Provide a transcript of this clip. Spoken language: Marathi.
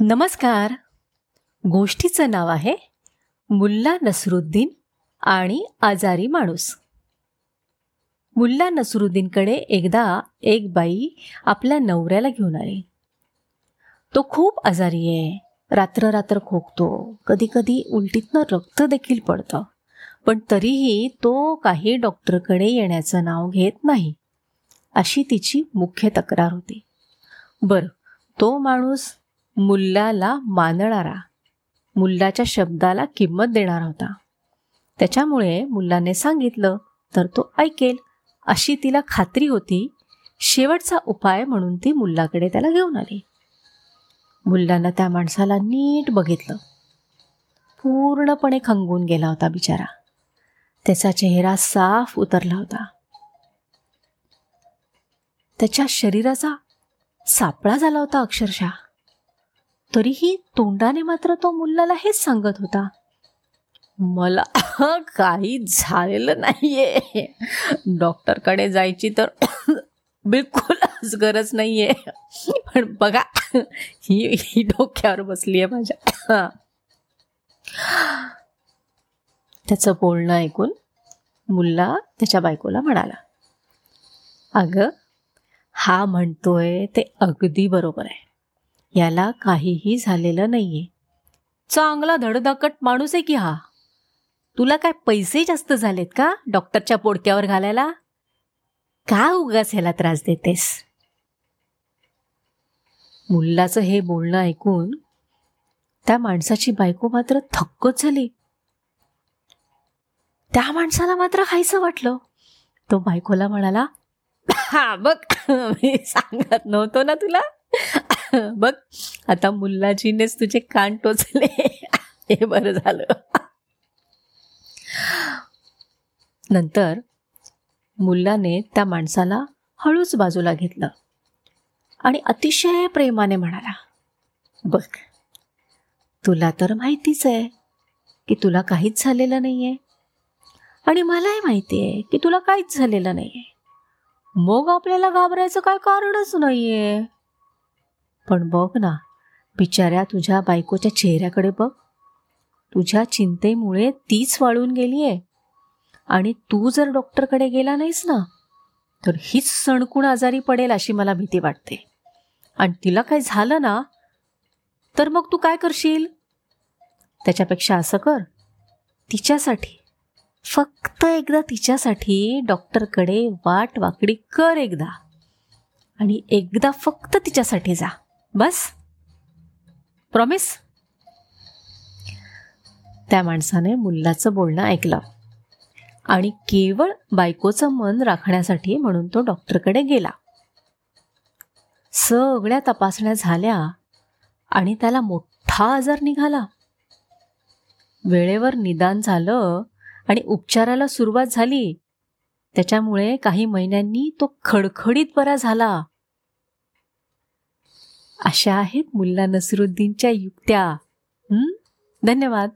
नमस्कार. गोष्टीचं नाव आहे मुल्ला नसरुद्दीन आणि आजारी माणूस. मुल्ला नसरुद्दीनकडे एकदा एक बाई आपल्या नवऱ्याला घेऊन आली. तो खूप आजारी आहे. रात्र रात्र खोकतो. कधी कधी उलटीतनं रक्त देखील पडतं. पण तरीही तो काही डॉक्टरकडे येण्याचं नाव घेत नाही अशी तिची मुख्य तक्रार होती. बरं तो माणूस मुल्लाला मानणारा मुल्लाच्या शब्दाला किंमत देणारा होता. त्याच्यामुळे मुल्लाने सांगितलं तर तो ऐकेल. अशी तिला खात्री होती. शेवटचा उपाय म्हणून ती मुल्लाकडे त्याला घेऊन आली. मुल्लानं त्या माणसाला नीट बघितलं. पूर्णपणे खंगून गेला होता बिचारा. त्याचा चेहरा साफ उतरला होता. त्याच्या शरीराचा सापळा झाला होता अक्षरशः. तरीही तोंडाने मात्र तो मुलाला हेच सांगत होता मला काही झालेलं नाहीये. डॉक्टरकडे जायची तर बिलकुलच गरज नाहीये. पण बघा ही ही डोक्यावर बसली आहे माझ्या. त्याचं बोलणं ऐकून मुल्ला त्याच्या बायकोला म्हणाला अगं हा म्हणतोय ते अगदी बरोबर आहे. याला काहीही झालेलं नाहीये. चांगला धडधाकट माणूस आहे की हा? तुला काय पैसे जास्त झालेत का डॉक्टरच्या पोडक्यावर घालायला? का उगाच ह्याला त्रास देतेस? मुल्लाचं हे बोलणं ऐकून त्या माणसाची बायको मात्र थक्कच झाली. त्या माणसाला मात्र खायचं वाटलं. तो बायकोला म्हणाला हा बघ मी सांगत नव्हतो ना तुला. बघ आता मुल्लाजीनेच तुझे कान टोचले. हे बरं झालं. नंतर मुल्लाने त्या माणसाला हळूच बाजूला घेतलं आणि अतिशय प्रेमाने म्हणाला बघ तुला तर माहितीच आहे की तुला काहीच झालेलं नाहीये आणि मलाही माहिती आहे की तुला काहीच झालेलं नाहीये. मग आपल्याला घाबरायचं काय कारणच नाहीये. पण बघ ना बिचाऱ्या तुझ्या बायकोच्या चेहऱ्याकडे बघ. तुझ्या चिंतेमुळे तीच वाळून गेली आहे आणि तू जर डॉक्टरकडे गेला नाहीस ना तर हीच सणकून आजारी पडेल अशी मला भीती वाटते. आणि तिला काय झालं ना तर मग तू काय करशील? त्याच्यापेक्षा असं कर. तिच्यासाठी फक्त एकदा तिच्यासाठी डॉक्टरकडे वाट वाकडी कर एकदा. आणि एकदा फक्त तिच्यासाठी जा. बस. प्रॉमिस त्या माणसाने मुल्लाचं बोलणं ऐकलं. आणि केवळ बायकोचं मन राखण्यासाठी म्हणून तो डॉक्टरकडे गेला. सगळ्या तपासण्या झाल्या आणि त्याला मोठा आजार निघाला. वेळेवर निदान झालं आणि उपचाराला सुरुवात झाली. त्याच्यामुळे काही महिन्यांनी तो खडखडीत बरा झाला. अशा आहेत मुल्ला नसरुद्दीनच्या युक्त्या. धन्यवाद.